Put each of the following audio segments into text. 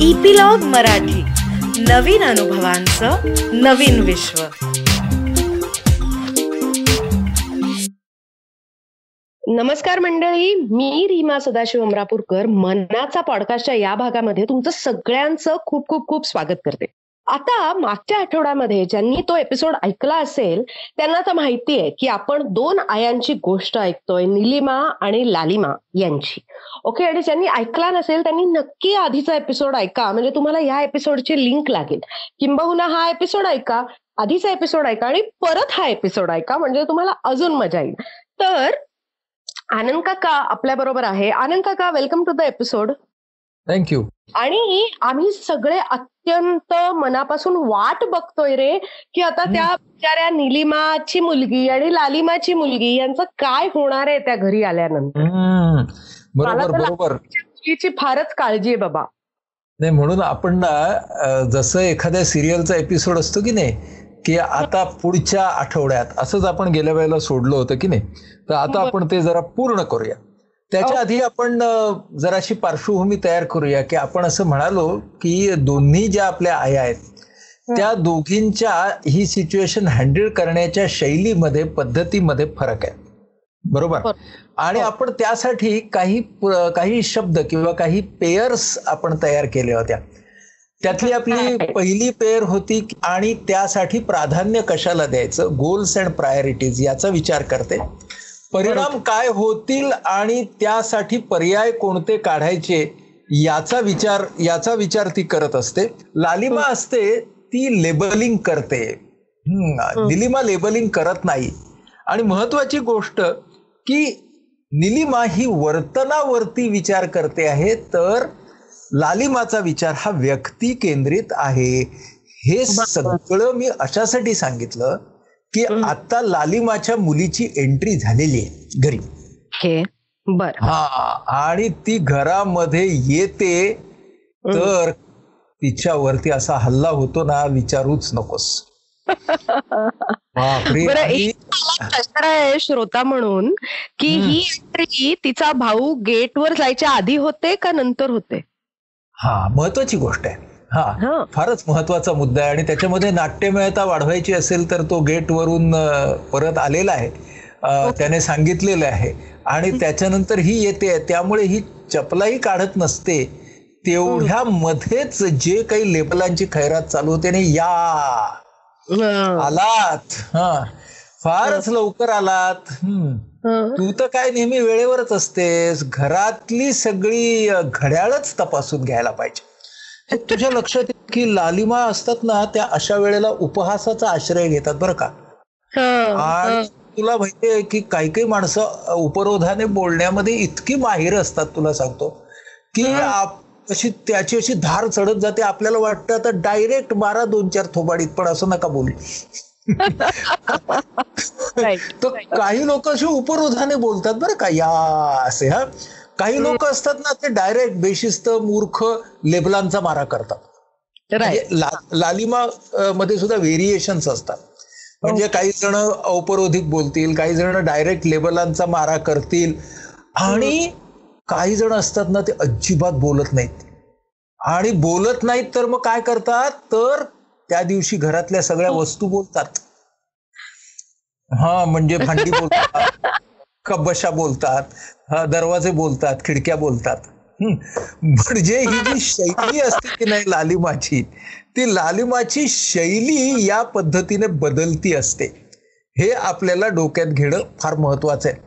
Epilogue Marathi. नवीन अनुभवांचं नवीन विश्व. नमस्कार मंडळी मी रीमा सदाशिव अमरापूरकर. मनाचा पॉडकास्टच्या या भागामध्ये तुमचं सगळ्यांचं खूप खूप खूप स्वागत करते. आता मागच्या आठवड्यामध्ये ज्यांनी तो एपिसोड ऐकला असेल त्यांना तर माहिती आहे की आपण दोन आयांची गोष्ट ऐकतोय निलिमा आणि लालिमा यांची. ओके आणि ज्यांनी ऐकला नसेल त्यांनी नक्की आधीचा एपिसोड ऐका. म्हणजे तुम्हाला या एपिसोडची लिंक लागेल. किंबहुना हा एपिसोड ऐका आधीचा एपिसोड ऐका आणि परत हा एपिसोड ऐका. म्हणजे तुम्हाला अजून मजा येईल. तर आनंद काका आपल्या बरोबर आहे. आनंद काका welcome to the episode thank you आणि आम्ही सगळे अत्यंत मनापासून वाट बघतोय रे की आता त्या बिचाऱ्या निलिमाची मुलगी आणि लालिमाची मुलगी यांचं काय होणार आहे त्या घरी आल्यानंतर? बरोबर बरोबर. मुलगीची फारच काळजी आहे बाबा. नाही म्हणून आपण ना जसं एखाद्या सिरियलचा एपिसोड असतो की नाही की आता पुढच्या आठवड्यात असंच आपण गेल्या वेळेला सोडलं होतं की नाही तर आता आपण ते जरा पूर्ण करूया. त्याच्या आधी आपण जराशी पार्श्वभूमी तयार करूया की आपण असं म्हणालो की दोन्ही ज्या आपल्या आया आहेत त्या दोघींच्या ही सिच्युएशन हँडल करण्याच्या शैलीमध्ये पद्धतीमध्ये फरक आहे. बरोबर? बरोबर. आणि आपण त्यासाठी काही काही शब्द किंवा काही पेयर्स आपण तयार केल्या होत्या. त्यातली आपली पहिली पेयर होती की- आणि त्यासाठी प्राधान्य कशाला द्यायचं? गोल्स अँड प्रायोरिटीज याचा विचार करते. परिणाम काय होतील आणि त्यासाठी पर्याय कोणते काढायचे याचा विचार याचा विचार ती करत असते. लालिमा असते ती लेबलिंग करते. निलिमा लेबलिंग करत नाही. आणि महत्वाची गोष्ट की निलिमा ही वर्तनावरती विचार करते आहे तर लालिमाचा विचार हा व्यक्ती केंद्रित आहे. हे सगळं मी अशासाठी सांगितलं की आता लालिमाच्या मुलीची एंट्री झालेली आहे घरी. बर. हा आणि ती घरामध्ये येते तर तिच्यावरती असा हल्ला होतो ना विचारूच नकोस. आहे श्रोता म्हणून की ही. एंट्री तिचा भाऊ गेटवर जायच्या आधी होते का नंतर होते? हा महत्वाची गोष्ट आहे. हा. फारच महत्त्वाचा मुद्दा आहे आणि त्याच्यामध्ये नाट्यमयता वाढवायची असेल तर तो गेट वरून अं, परत आलेला आहे. त्याने सांगितलेलं आहे. आणि त्याच्यानंतर ही येते त्यामुळे ही चपलाही काढत नसते. तेवढ्या मध्येच जे काही लेबलांची खैरात चालू होते आणि या. आलात. हा. फारच लवकर आलात. तू तर काय नेहमी वेळेवरच असतेस. घरातली सगळी घड्याळच तपासून घ्यायला पाहिजे. तुझ्या लक्षात येईल की लालिमा असतात ना त्या अशा वेळेला उपहासाचा आश्रय घेतात बरं का. आणि तुला माहितीये की काही काही माणसं उपरोधाने बोलण्यामध्ये इतकी माहिर असतात तुला सांगतो. की आप- अशी त्याची अशी धार चढत जाते. आपल्याला वाटतं आता डायरेक्ट मारा दोन चार थोबाडीत पण असं नका बोलू. तर काही लोक अशी उपरोधाने बोलतात बरं का या असे हा. काही लोक असतात ना ते डायरेक्ट बेशिस्त मूर्ख लेबलांचा मारा करतात. म्हणजे ला- लालिमा मध्ये सुद्धा व्हेरिएशन्स असतात. म्हणजे काही जण औपरोधिक बोलतील काही जण डायरेक्ट लेबलांचा मारा करतील. आणि काही जण असतात ना ते अजिबात बोलत नाहीत. आणि बोलत नाहीत तर मग काय करतात? तर त्या दिवशी घरातल्या सगळ्या वस्तू बोलतात. हा म्हणजे भांडी बोलतात कबशा बोलतात दरवाजे बोलतात खिडक्या बोलतात. म्हणजे ही जी शैली असते की नाही लालिमाची ती लालिमाची शैली या पद्धतीने बदलती असते. हे आपल्याला डोक्यात घेणं फार महत्वाचं आहे.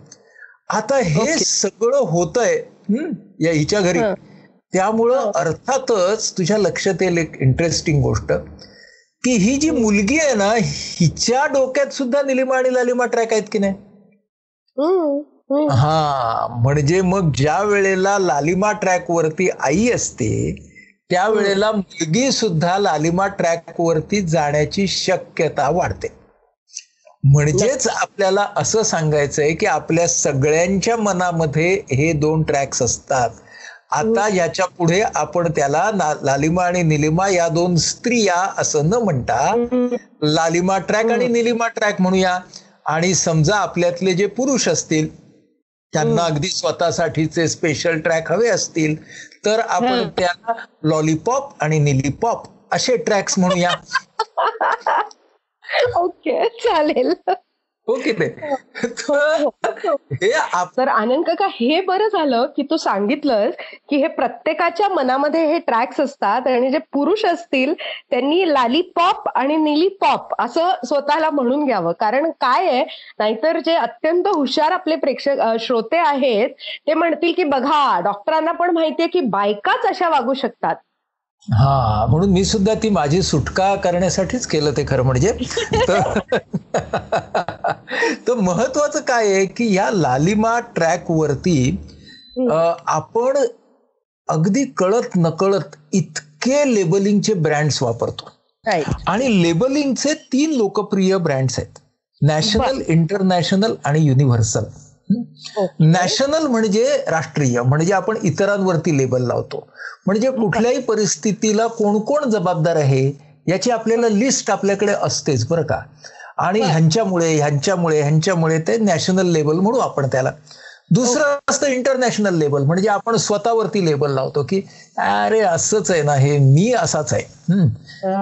आता हे सगळं होतंय या हिच्या घरी. त्यामुळं अर्थातच तुझ्या लक्षात येईल एक इंटरेस्टिंग गोष्ट की ही जी मुलगी आहे ना हिच्या डोक्यात सुद्धा निलिमा आणि लालिमा ट्रॅक आहेत की नाही? हं. म्हणजे मग ज्या वेळेला लालिमा ट्रॅक वरती आई असते त्यावेळेला मुलगी सुद्धा लालिमा ट्रॅक वरती जाण्याची शक्यता वाढते. म्हणजेच आपल्याला असं सांगायचंय की आपल्या सगळ्यांच्या मनामध्ये हे दोन ट्रॅक्स असतात. आता याच्यापुढे आपण त्याला लालिमा आणि निलिमा या दोन स्त्रिया असं न म्हणता लालिमा ट्रॅक आणि निलिमा ट्रॅक म्हणूया. आणि समजा आपल्यातले जे पुरुष असतील त्यांना अगदी स्वतःसाठीचे स्पेशल ट्रॅक हवे असतील तर आपण त्याला लॉलीपॉप आणि निलीपॉप असे ट्रॅक्स म्हणूया. ओके चालेल. की नाही तर हे तर आनंद काका हे बरं झालं की तू सांगितलंस की हे प्रत्येकाच्या मनामध्ये हे ट्रॅक्स असतात आणि जे पुरुष असतील त्यांनी लालीपॉप आणि निलीपॉप असं स्वतःला म्हणून घ्यावं. कारण काय आहे नाहीतर जे अत्यंत हुशार आपले प्रेक्षक श्रोते आहेत ते म्हणतील की बघा डॉक्टरांना पण माहितीये की बायकाच अशा वागू शकतात. हा म्हणून मी सुद्धा ती माझी सुटका करण्यासाठीच केलं ते खरं म्हणजे. तर महत्वाचं काय आहे की या लालिमा ट्रॅक वरती आपण अगदी कळत नकळत इतके लेबलिंगचे ब्रँड्स वापरतो. आणि लेबलिंगचे तीन लोकप्रिय ब्रँड्स आहेत. नॅशनल इंटरनॅशनल आणि युनिव्हर्सल नॅशनल म्हणजे राष्ट्रीय म्हणजे आपण इतरांवरती लेबल लावतो. म्हणजे कुठल्याही परिस्थितीला कोण कोण जबाबदार आहे याची आपल्याला लिस्ट आपल्याकडे असतेच बरं का? आणि ह्यांच्यामुळे ह्यांच्यामुळे ह्यांच्यामुळे ते नॅशनल लेबल म्हणू आपण त्याला. दुसरं असतं इंटरनॅशनल लेबल म्हणजे आपण स्वतःवरती लेबल लावतो की अरे असंच आहे ना हे मी असाच आहे.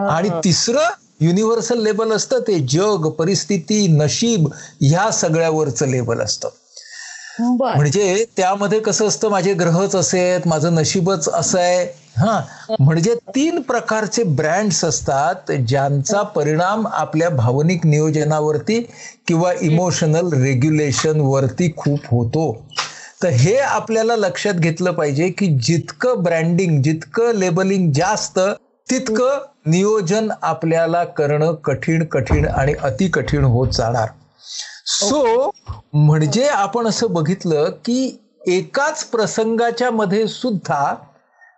आणि तिसरं युनिव्हर्सल लेबल असतं ते जग परिस्थिती नशीब ह्या सगळ्यावरचं लेबल असतं. म्हणजे त्यामध्ये कसं असतं माझे ग्रहच असे आहेत माझं नशीबच असं आहे. हा. म्हणजे तीन प्रकारचे ब्रँड्स असतात ज्यांचा परिणाम आपल्या भावनिक नियोजनावरती किंवा इमोशनल रेग्युलेशन वरती खूप होतो. तर हे आपल्याला लक्षात घेतलं पाहिजे की जितकं ब्रँडिंग जितकं लेबलिंग जास्त तितकं नियोजन आपल्याला करणं कठीण कठीण आणि अति कठीण होत जाणार. सो म्हणजे आपण असं बघितलं की एकाच प्रसंगाच्या मध्ये सुद्धा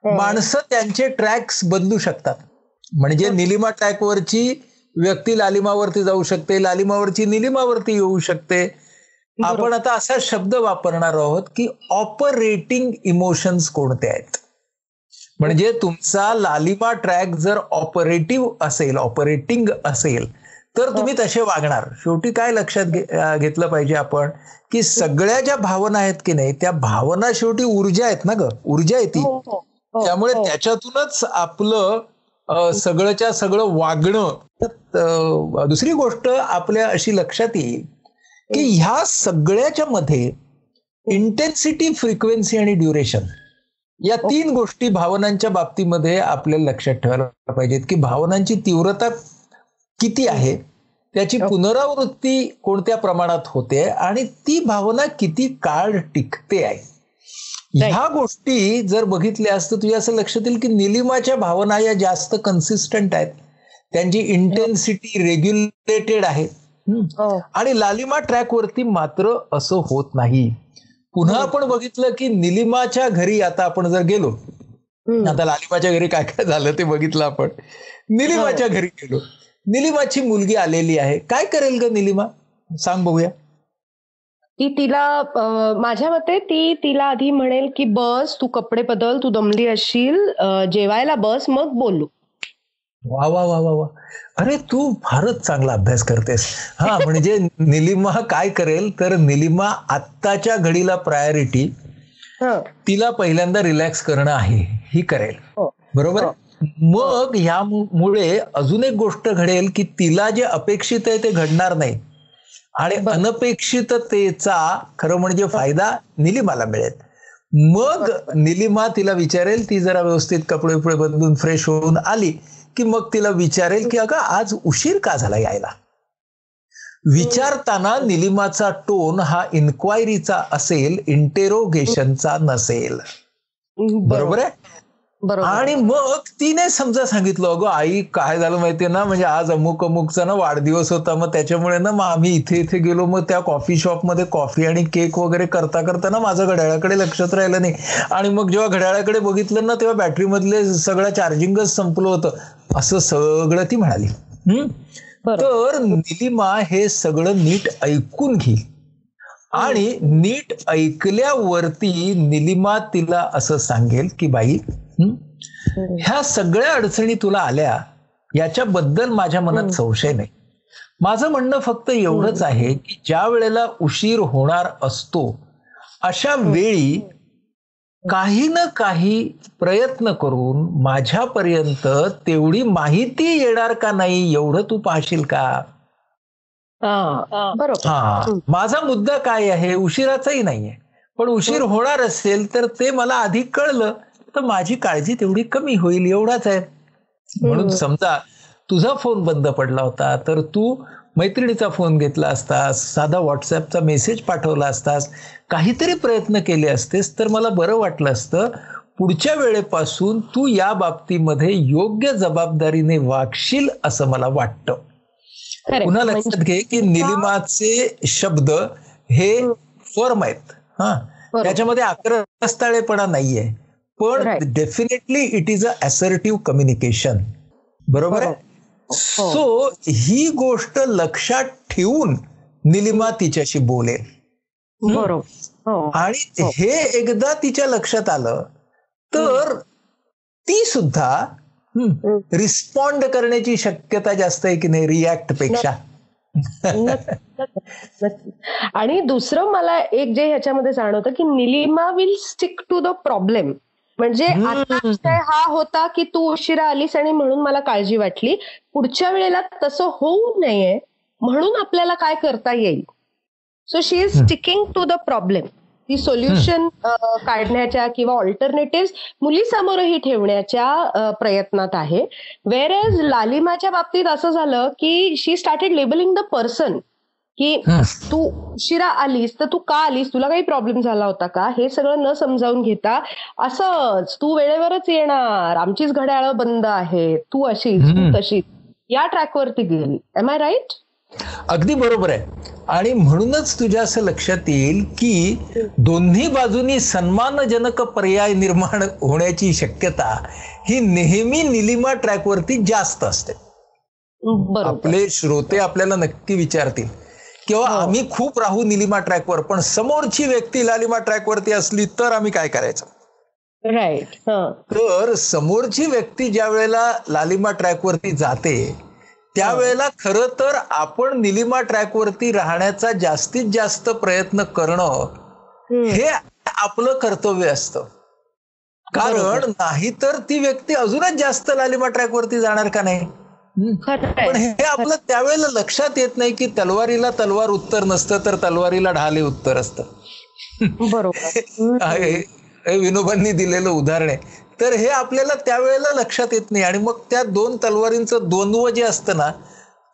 माणसं त्यांचे ट्रॅक्स बदलू शकतात. म्हणजे निलिमा ट्रॅकवरची व्यक्ती लालिमावरती जाऊ शकते लालिमावरची निलिमावरती येऊ शकते. आपण आता असा शब्द वापरणार आहोत की ऑपरेटिंग इमोशन्स कोणते आहेत? म्हणजे तुमचा लालिमा ट्रॅक जर ऑपरेटिव्ह असेल ऑपरेटिंग असेल तर तुम्ही तसे वागणार. शेवटी काय लक्षात घेतलं पाहिजे आपण? की सगळ्या ज्या भावना आहेत की नाही त्या भावना शेवटी ऊर्जा आहेत ना ग? ऊर्जा आहे ती. हो, हो, हो, त्यामुळे हो. त्याच्यातूनच आपलं सगळंच्या सगळं वागणं. दुसरी गोष्ट आपल्या अशी लक्षात येईल की ह्या सगळ्याच्या मध्ये इंटेन्सिटी फ्रिक्वेन्सी आणि ड्युरेशन या तीन गोष्टी भावनांच्या बाबतीमध्ये आपल्याला लक्षात ठेवायला पाहिजेत की भावनांची तीव्रता किती आहे? त्याची पुनरावृत्ती कोणत्या प्रमाणात होते आणि ती भावना किती काळ टिकते आहे? ह्या गोष्टी जर बघितल्यास तर तुझ्या असं लक्षात येईल की निलिमाच्या भावना या जास्त कन्सिस्टंट आहेत. त्यांची इंटेन्सिटी रेग्युलेटेड आहे. हो. आणि लालिमा ट्रॅक वरती मात्र असं होत नाही. पुन्हा आपण बघितलं की निलिमाच्या घरी आता आपण जर गेलो. आता लालिमाच्या घरी काय काय झालं ते बघितलं आपण. निलिमाच्या घरी गेलो. निलिमाची मुलगी आलेली आहे. काय करेल ग निलिमा? सांग बघूया. ती तिला माझ्या मते ती तिला आधी म्हणेल की बस तू कपडे बदल तू दमली असशील जेवायला बस मग बोलू. वा वा वा वा वा. अरे तू फारच चांगला अभ्यास करतेस. हा म्हणजे निलिमा काय करेल? तर निलिमा आत्ताच्या घडीला प्रायोरिटी हं. तिला पहिल्यांदा रिलॅक्स करणं आहे. ही करेल. हो. बरोबर? मग ह्यामुळे अजून एक गोष्ट घडेल की तिला जे अपेक्षित आहे ते घडणार नाही. आणि अनपेक्षिततेचा खरं म्हणजे फायदा निलिमाला मिळेल. मग निलिमा तिला विचारेल ती जरा व्यवस्थित कपडे उपडे बदलून फ्रेश होऊन आली की मग तिला विचारेल की अगं आज उशीर का झाला यायला? विचारताना निलिमाचा टोन हा इन्क्वायरीचा असेल इंटेरोगेशनचा नसेल. बरोबर आहे? बरोबर. आणि मग तिने समजा सांगितलं अगं आई काय झालं माहितीये ना म्हणजे आज अमुक अमुकचा ना वाढदिवस होता मग त्याच्यामुळे ना मग आम्ही इथे इथे गेलो मग त्या कॉफी शॉपमध्ये कॉफी आणि केक वगैरे करता करता ना माझं घड्याळाकडे लक्षात राहिलं नाही. आणि मग जेव्हा घड्याळाकडे बघितलं ना तेव्हा बॅटरी मधले सगळं चार्जिंगच संपलं होतं. असं सगळं ती म्हणाली? तर निलिमा हे सगळं नीट ऐकून घेईल आणि नीट ऐकल्यावरती निलिमा तिला असं सांगेल की बाई ह्या सगळ्या अडचणी तुला आल्या याच्याबद्दल माझ्या मनात संशय नाही. माझं म्हणणं फक्त एवढंच आहे की ज्या वेळेला उशीर होणार असतो अशा वेळी काही ना काही प्रयत्न करून माझ्यापर्यंत तेवढी माहिती येणार का नाही एवढं तू पाहशील का? हा, बरोबर. माझा मुद्दा काय आहे? उशिराचाही नाहीये. पण उशीर होणार असेल तर ते मला आधी कळलं. तर माझी काळजी तेवढी कमी होईल एवढाच आहे म्हणून. समजा तुझा फोन बंद पडला होता तर तू मैत्रिणीचा फोन घेतला असतास साधा व्हॉट्सअपचा मेसेज पाठवला असतास काहीतरी प्रयत्न केले असतेस तर मला बरं वाटलं असतं पुढच्या वेळेपासून तू या बाबतीमध्ये योग्य जबाबदारीने वागशील असं मला वाटतं. पुन्हा म्हणजे- लक्षात घे की निलिमाचे शब्द हे फर्म आहेत हा. त्याच्यामध्ये आक्रस्ताळेपणा नाहीये पण. Definitely it is a assertive communication बरोबर आहे? हो. सो ही. गोष्ट लक्षात ठेवून निलिमा तिच्याशी बोलेल. बरोबर. हो. आणि हो. हे एकदा तिच्या लक्षात आलं तर ती सुद्धा. रिस्पॉन्ड करण्याची शक्यता जास्त आहे की नाही? रिॲक्टपेक्षा. आणि दुसरं मला एक जे ह्याच्यामध्ये जाणवतं की Nilima will stick to the problem म्हणजे आता विषय हा होता की तू उशिरा आलीस आणि म्हणून मला काळजी वाटली. पुढच्या वेळेला तसं होऊ नये म्हणून आपल्याला काय करता येईल? So she is sticking to the problem ती सोल्युशन काढण्याच्या किंवा ऑल्टरनेटिव्ह मुलीसमोरही ठेवण्याच्या प्रयत्नात आहे. वेर एज लालिमाच्या बाबतीत असं झालं की she started labelling the person की. तू उशिरा आलीस तर तू का आलीस? तुला काही प्रॉब्लेम झाला होता का? हे सगळं न समजावून घेता असंच तू वेळेवरच येणार. आमचीच घड्याळ बंद आहे तू अशीच तू. तशीच. या ट्रॅकवरती गेली. एम आय राईट अगदी बरोबर आहे. आणि म्हणूनच तुझ्या असं लक्षात येईल की दोन्ही बाजूनी सन्मानजनक पर्याय निर्माण होण्याची शक्यता ही नेहमी निलिमा ट्रॅकवरती जास्त असते. आपले श्रोते आपल्याला नक्की विचारतील. किंवा हो. आम्ही खूप राहू निलिमा ट्रॅकवर पण समोरची व्यक्ती लालिमा ट्रॅकवरती असली तर आम्ही काय करायचं? राईट हा. तर समोरची व्यक्ती ज्या वेळेला लालिमा ट्रॅकवरती जाते त्यावेळेला खरं तर आपण निलिमा ट्रॅकवरती राहण्याचा जास्तीत जास्त प्रयत्न करणं हे आपलं कर्तव्य असतं. कारण नाहीतर ती व्यक्ती अजूनच जास्त लालिमा ट्रॅकवरती जाणार का नाही? पण हे आपलं त्यावेळेला लक्षात येत नाही की तलवारीला तलवार उत्तर नसतं तर तलवारीला ढाले उत्तर असतं. बरोबर. हे हे विनोबांनी दिलेलं उदाहरण आहे. तर हे आपल्याला त्यावेळेला लक्षात येत नाही. आणि मग त्या दोन तलवारींचं द्वंद्व जे असतं ना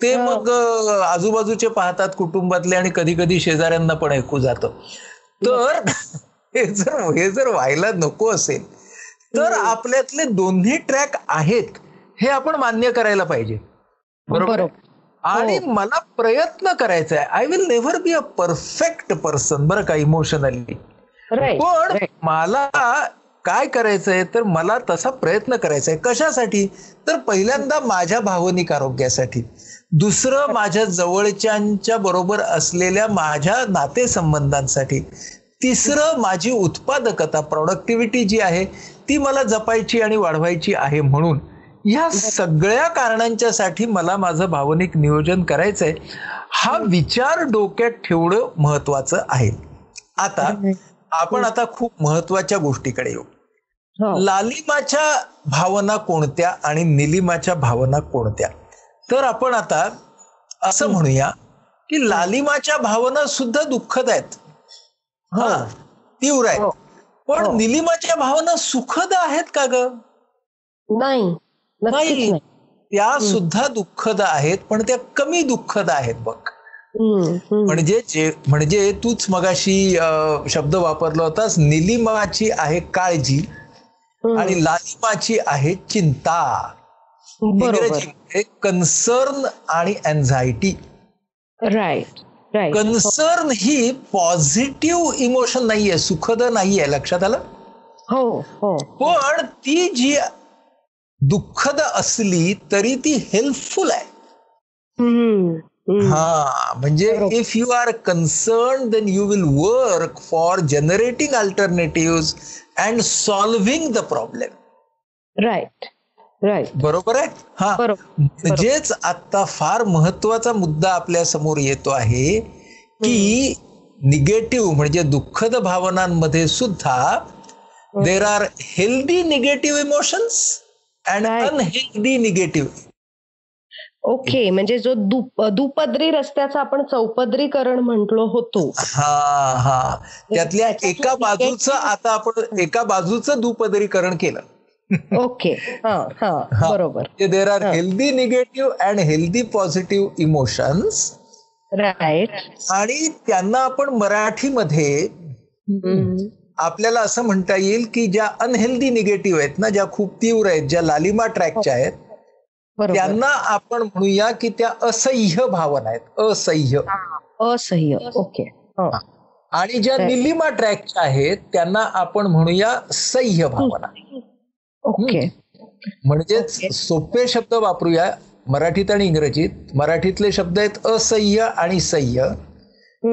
ते मग अं, आजूबाजूचे पाहतात कुटुंबातले आणि कधी कधी शेजाऱ्यांना पण ऐकू जातं. तर हे जर हे जर व्हायला नको असेल तर आपल्यातले दोन्ही ट्रॅक आहेत. हे आपण मान्य करायला पाहिजे. बरोबर? आहे? आणि मला प्रयत्न करायचा आहे I will never be a perfect person बरं का इमोशनली पण मला काय करायचंय तर मला तसा प्रयत्न करायचा आहे कशासाठी? तर पहिल्यांदा माझ्या भावनिक आरोग्यासाठी. दुसरं माझ्या जवळच्यांच्या बरोबर असलेल्या माझ्या नातेसंबंधांसाठी. तिसरं माझी उत्पादकता प्रोडक्टिव्हिटी जी आहे ती मला जपायची आणि वाढवायची आहे म्हणून. या सगळ्या कारणांच्यासाठी मला माझं भावनिक नियोजन करायचंय. हा विचार डोक्यात ठेवणं महत्वाचं आहे. आता आपण आता खूप महत्त्वाच्या गोष्टीकडे येऊ. हो. लालिमाच्या भावना कोणत्या आणि निलिमाच्या भावना कोणत्या? तर आपण आता असं म्हणूया की लालिमाच्या भावना सुद्धा दुःखद आहेत. हा. तीव्र हो. आहेत पण निलिमाच्या भावना सुखद आहेत का ग? नाही. नाही त्या सुद्धा दुःखद आहेत पण त्या कमी दुःखद आहेत बघ. म्हणजे जे म्हणजे तूच मगाशी शब्द वापरला होतास निलिमाची आहे काळजी. आणि लालिमाची आहे चिंता. कन्सर्न आणि अँझायटी राईट राईट कन्सर्न ही पॉझिटिव्ह इमोशन नाहीये सुखद नाहीये लक्षात आलं? हो हो. पण ती जी दुःखद असली तरी ती हेल्पफुल आहे. हा म्हणजे. If you are concern then you will work for generating alternative and solving the problem right right बरोबर आहे? हा. म्हणजेच आता फार महत्त्वाचा मुद्दा आपल्यासमोर येतो आहे की निगेटिव्ह म्हणजे दुःखद भावनांमध्ये सुद्धा there are healthy negative emotions and. Unhealthy negative okay म्हणजे जो दुप दुपदरी रस्त्याचं आपण चौपदरीकरण म्हटलो होतो. हा हा. त्यातल्या एका बाजूचं आता आपण एका बाजूचं दुपदरीकरण केलं. ओके. बरोबर. There are. Healthy negative and healthy positive emotions right आणि त्यांना आपण मराठीमध्ये आपल्याला असं म्हणता येईल की ज्या अनहेल्दी निगेटिव्ह आहेत ना ज्या खूप तीव्र आहेत ज्या लालिमा ट्रॅकच्या आहेत त्यांना आपण म्हणूया की त्या असह्य भावना आहेत. असह्य. असह्य. ओके. हा. आणि ज्या. निलिमा ट्रॅकच्या आहेत त्यांना आपण म्हणूया सह्य भावना. ओके. म्हणजेच. सोपे शब्द वापरूया मराठीत आणि इंग्रजीत. मराठीतले शब्द आहेत असह्य आणि सह्य.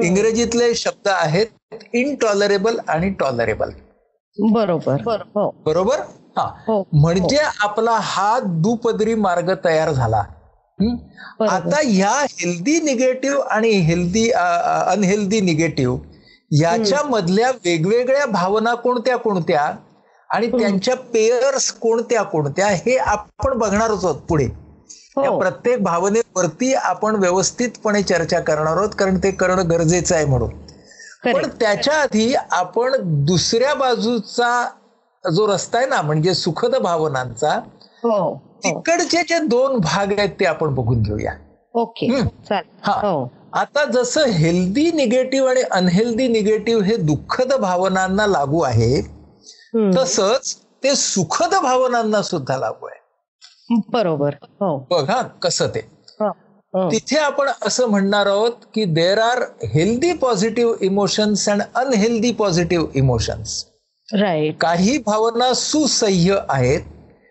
इंग्रजीतले शब्द आहेत इनटॉलरेबल आणि टॉलरेबल बरोबर. हो. बरोबर? हा. हो. म्हणजे आपला हा दुपदरी मार्ग तयार झाला. हं? आता ह्या हेल्दी निगेटिव्ह आणि हेल्दी अनहेल्दी निगेटिव्ह याच्या मधल्या वेगवेगळ्या भावना कोणत्या कोणत्या आणि त्यांच्या पेयर्स कोणत्या कोणत्या हे आपण बघणारच आहोत पुढे. हो. प्रत्येक भावनेवरती आपण व्यवस्थितपणे चर्चा करणार आहोत कारण ते करणं गरजेचं आहे म्हणून. पण त्याच्या आधी आपण दुसऱ्या बाजूचा जो रस्ता आहे ना म्हणजे सुखद भावनांचा हो हो. तिकडचे जे दोन भाग आहेत ते आपण बघून घेऊया. ओके हा. आता जसं हेल्दी निगेटिव्ह आणि अनहेल्दी निगेटिव्ह हे दुःखद भावनांना लागू आहे. तसंच ते सुखद भावनांना सुद्धा लागू आहे. बरोबर. हो. बघा कसं ते. हो, हो. तिथे आपण असं म्हणणार आहोत की there are healthy positive emotions and unhealthy positive emotions right काही भावना सुसह्य आहेत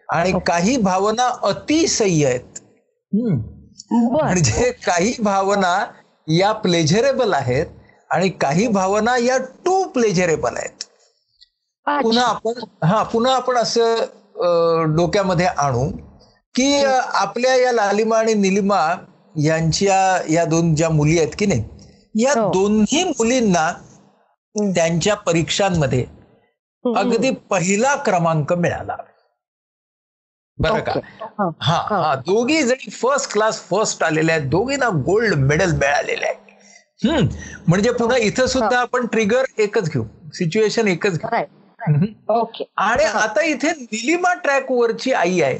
आणि काही भावना अतिसह्य आहेत. म्हणजे काही भावना या प्लेजरेबल आहेत आणि काही भावना या टू प्लेजरेबल आहेत. पुन्हा आपण हा पुन्हा आपण असं डोक्यामध्ये आणू. की अं, आपल्या या लालिमा आणि निलिमा यांच्या या दोन ज्या मुली आहेत की नाही या हो. दोन्ही मुलींना. त्यांच्या परीक्षांमध्ये अगदी पहिला क्रमांक मिळाला. बरं का? हा. हा हा. दोघी जणी फर्स्ट क्लास फर्स्ट आलेल्या आहेत दोघींना गोल्ड मेडल मिळालेलं आहे हम्म म्हणजे पुन्हा इथं सुद्धा आपण ट्रिगर एकच घेऊ. सिच्युएशन एकच घेऊ. आणि आता इथे निलिमा ट्रॅक वरची आई आहे.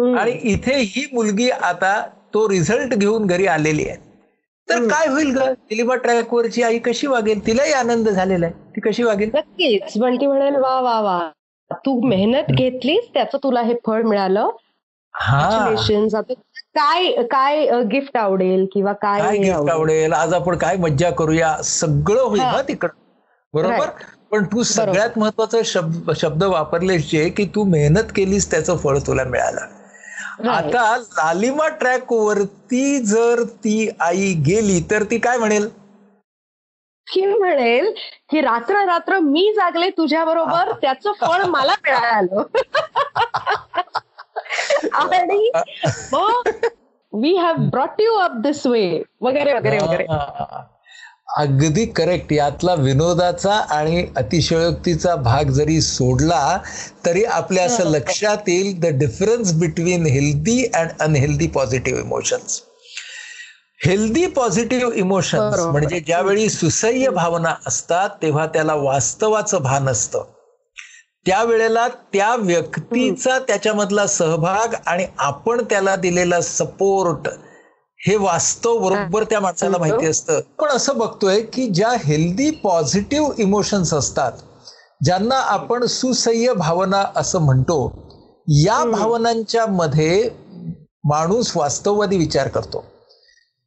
आणि इथे ही मुलगी आता तो रिझल्ट घेऊन घरी आलेली आहे. तर काय होईल ग? निलिमा ट्रॅक वरची आई कशी वागेल? तिलाही आनंद झालेला आहे. ती कशी वागेल? नक्कीच. पण ती म्हणेल वा वा वा. तू मेहनत घेतलीस त्याचं तुला हे फळ मिळालं. हा. काय काय गिफ्ट आवडेल किंवा काय गिफ्ट आवडेल? आज आपण काय मज्जा करूया? सगळं होईल. ना तिकडं. बरोबर? पण तू सगळ्यात महत्त्वाचा शब्द शब्द वापरलेस जे की तू मेहनत केलीस त्याचं फळ तुला मिळालं. आता लालिमा ट्रॅक वरती जर ती आई गेली तर ती काय म्हणेल? ती म्हणेल की रात्र रात्र मी जागले तुझ्या बरोबर त्याचं फळ मला मिळालं. आणि we have brought you up this way वगैरे वगैरे वगैरे. अगदी करेक्ट यातला विनोदाचा आणि अतिशयोक्तीचा भाग जरी सोडला तरी आपल्या असं लक्षात येईल the difference between healthy and unhealthy positive emotions healthy positive emotions. म्हणजे ज्यावेळी सुसह्य भावना असतात तेव्हा त्याला वास्तवाचं भान असतं. त्यावेळेला त्या व्यक्तीचा त्याच्यामधला सहभाग आणि आपण त्याला दिलेला सपोर्ट हे वास्तव बरोबर त्या माणसाला माहिती असतं. पण असं बघतोय की ज्या हेल्दी पॉझिटिव्ह इमोशन्स असतात ज्यांना आपण सुसह्य भावना असं म्हणतो या भावनांच्या मध्ये माणूस वास्तववादी विचार करतो.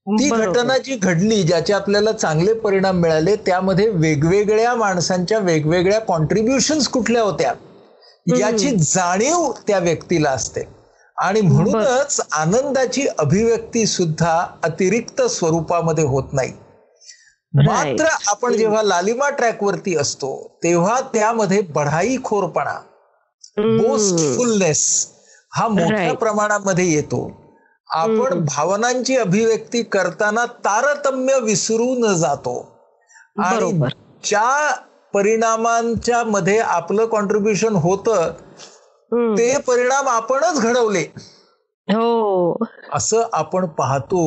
ती. घटना जी घडली ज्याचे आपल्याला चांगले परिणाम मिळाले त्यामध्ये वेगवेगळ्या माणसांच्या वेगवेगळ्या कॉन्ट्रीब्युशन्स कुठल्या होत्या? याची जाणीव त्या व्यक्तीला असते. आणि म्हणूनच आनंदाची अभिव्यक्ती सुद्धा अतिरिक्त स्वरूपामध्ये होत नाही मात्र आपण जेव्हा लालिमा ट्रॅक वरती असतो तेव्हा त्यामध्ये बढाईखोरपणा बोस्टफुलनेस हा मोठ्या. प्रमाणामध्ये येतो आपण भावनांची अभिव्यक्ती करताना तारतम्य विसरून जातो आणि. ज्या परिणामांच्या मध्ये आपलं कॉन्ट्रीब्युशन होतं. ते परिणाम आपणच घडवले. हो. असं आपण पाहतो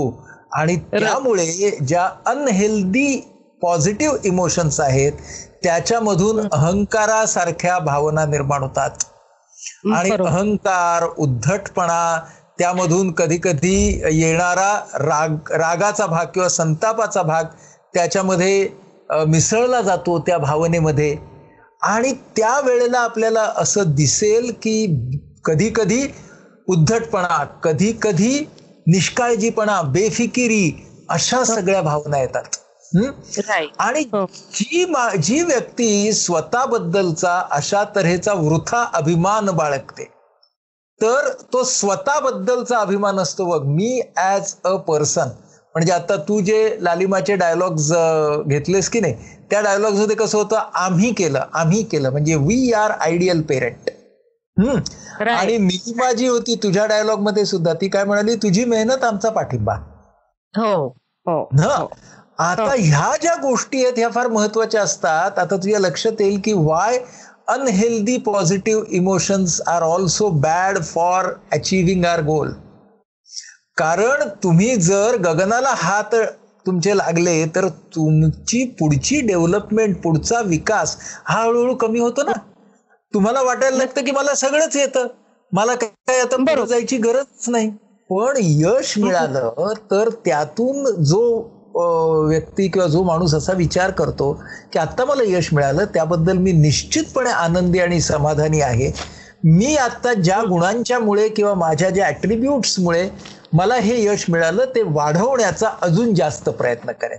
आणि त्यामुळे ज्या अनहेल्दी पॉझिटिव्ह इमोशन्स आहेत त्याच्यामधून अहंकारासारख्या भावना निर्माण होतात. आणि. अहंकार उद्धटपणा त्यामधून कधी कधी येणारा राग रागाचा भाग किंवा संतापाचा भाग त्याच्यामध्ये मिसळला जातो त्या भावनेमध्ये. आणि त्या वेळेला आपल्याला असं दिसेल की कधी कधी उद्धटपणा कधी कधी निष्काळजीपणा बेफिकिरी अशा सगळ्या भावना येतात हं? आणि हो. जी जी व्यक्ती स्वतःबद्दलचा अशा तऱ्हेचा वृथा अभिमान बाळगते तर तो स्वतःबद्दलचा अभिमान असतो बघ मी ॲज अ पर्सन म्हणजे आता तू जे लालिमाचे डायलॉग्स घेतलेस की नाही त्या डायलॉग्समध्ये कसं होतं? आम्ही केलं आम्ही केलं. म्हणजे we are ideal parent Right. आणि निलिमा जी होती तुझ्या डायलॉगमध्ये सुद्धा ती काय म्हणाली? तुझी मेहनत आमचा पाठिंबा. हो. हो. न? आता ह्या ज्या गोष्टी आहेत ह्या फार महत्त्वाच्या असतात. आता तुझ्या लक्षात येईल की why unhealthy positive emotions are also bad for achieving our goal कारण तुम्ही जर गगनाला हात तुमचे लागले तर तुमची पुढची डेव्हलपमेंट पुढचा विकास हा हळूहळू कमी होतो ना. तुम्हाला वाटायला लागतं की मला सगळंच येतं. मला काय आता जायची गरज नाही. पण यश मिळालं तर त्यातून जो व्यक्ती किंवा जो माणूस असा विचार करतो की आता मला यश मिळालं त्याबद्दल मी निश्चितपणे आनंदी आणि समाधानी आहे. मी आता ज्या गुणांच्या मुळे किंवा माझ्या ज्या ऍट्रिब्यूट्समुळे मला हे यश मिळालं ते वाढवण्याचा अजून जास्त प्रयत्न करेन.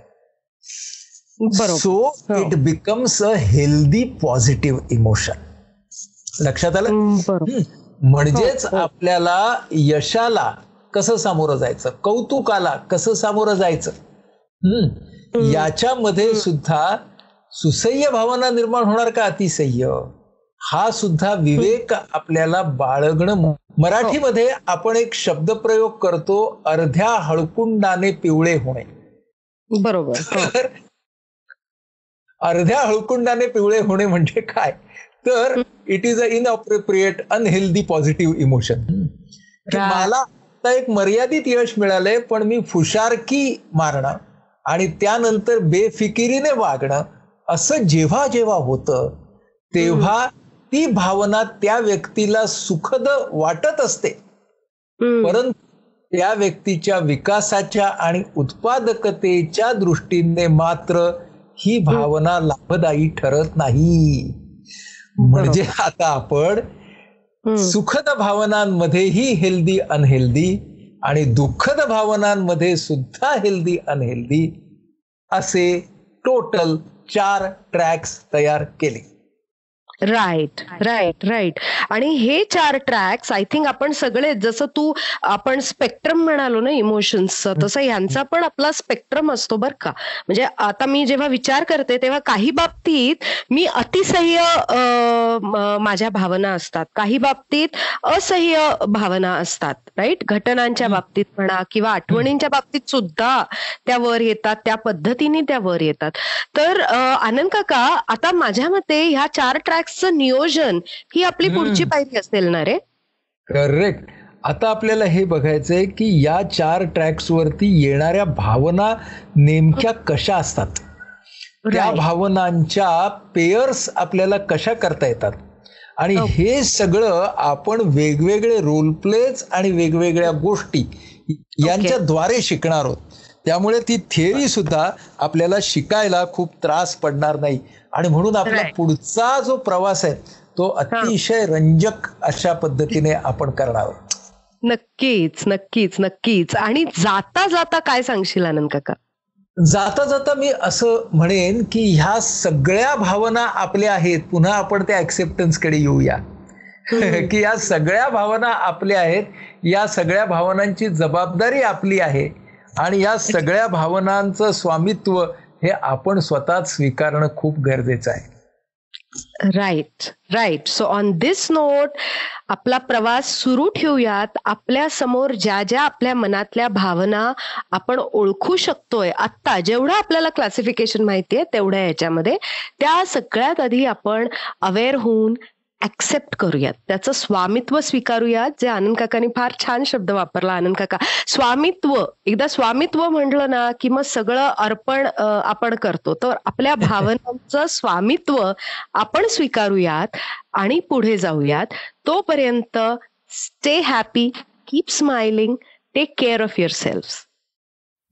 So. It becomes a healthy positive emotion लक्षात आलं. म्हणजेच हो, हो. आपल्याला यशाला कसं सामोरं जायचं? कौतुकाला कसं सामोरं जायचं? हम्म. याच्यामध्ये सुद्धा सुसह्य भावना निर्माण होणार का? अतिसह्य. हा सुद्धा विवेक आपल्याला बाळगणं मराठीमध्ये आपण एक शब्दप्रयोग करतो अर्ध्या हळकुंडाने पिवळे होणे. बरोबर हो. अर्ध्या हळकुंडाने पिवळे होणे म्हणजे काय? तर it is a inappropriate unhealthy positive emotion. मला आता एक मर्यादित यश मिळालंय पण मी फुशारकी मारणं आणि त्यानंतर बेफिकिरीने वागणं असं जेव्हा जेव्हा होतं तेव्हा ती भावना त्या व्यक्तीला सुखद वाटत असते. परंतु त्या व्यक्तीच्या विकासाच्या आणि उत्पादकतेच्या दृष्टीने मात्र ही भावना लाभदायी ठरत नाही. म्हणजे आता आपण. सुखद भावनांमध्येही हेल्दी अनहेल्दी आणि दुःखद भावनांमध्ये सुद्धा हेल्दी अनहेल्दी असे टोटल चार ट्रॅक्स तयार केले. राईट राईट राईट आणि हे चार ट्रॅक्स आय थिंक आपण सगळे जसं तू आपण स्पेक्ट्रम म्हणालो ना इमोशन्सचं तसं यांचा पण आपला स्पेक्ट्रम असतो बर का. म्हणजे आता मी जेव्हा विचार करते तेव्हा काही बाबतीत मी अतिसह्य माझ्या भावना असतात. काही बाबतीत असह्य भावना असतात राईट घटनांच्या बाबतीत म्हणा किंवा आठवणींच्या बाबतीत सुद्धा त्या वर येतात त्या पद्धतीने त्या वर येतात. तर आनंद काका आता माझ्या मते ह्या चार ट्रॅक्सचं नियोजन ही आपली पुढची पायरी असेल ना रे? करेक्ट आता आपल्याला हे बघायचंय की या चार ट्रॅक्स वरती येणाऱ्या भावना नेमक्या कशा असतात? त्या. भावनांच्या पेयर्स आपल्याला कशा करता येतात? आणि हे सगळं आपण वेगवेगळे रोल प्लेज आणि वेगवेगळ्या गोष्टी यांच्या द्वारे शिकणार आहोत. त्यामुळे ती थिअरी सुद्धा आपल्याला शिकायला खूप त्रास पडणार नाही. आणि म्हणून आपला. पुढचा जो प्रवास आहे तो अतिशय रंजक अशा पद्धतीने आपण करणार आहोत. नक्कीच नक्कीच नक्कीच. आणि जाता जाता काय सांगशील आनंद काका? जाता जाता मी असं म्हणेन की ह्या सगळ्या भावना आपल्या आहेत पुन्हा आपण त्या acceptance कडे येऊया. की या सगळ्या भावना आपल्या आहेत या सगळ्या भावनांची जबाबदारी आपली आहे. आणि या सगळ्या भावनांचं स्वामित्व हे आपण स्वतःच स्वीकारणं खूप गरजेचं आहे. Right right so on this note आपला प्रवास सुरू ठेवूयात. आपल्यासमोर ज्या ज्या आपल्या मनातल्या भावना आपण ओळखू शकतोय आत्ता जेवढं आपल्याला क्लासिफिकेशन माहिती आहे तेवढ्या याच्यामध्ये त्या सगळ्यात आधी आपण अवेअर होऊन ऍक्सेप्ट करूयात. त्याचं स्वामित्व स्वीकारूयात जे आनंद काकांनी फार छान शब्द वापरला आनंद काका. स्वामित्व एकदा स्वामित्व म्हटलं ना की मग सगळं अर्पण आपण करतो. तर आपल्या भावनांचं स्वामित्व आपण स्वीकारूयात आणि पुढे जाऊयात. तोपर्यंत stay happy keep smiling take care of your self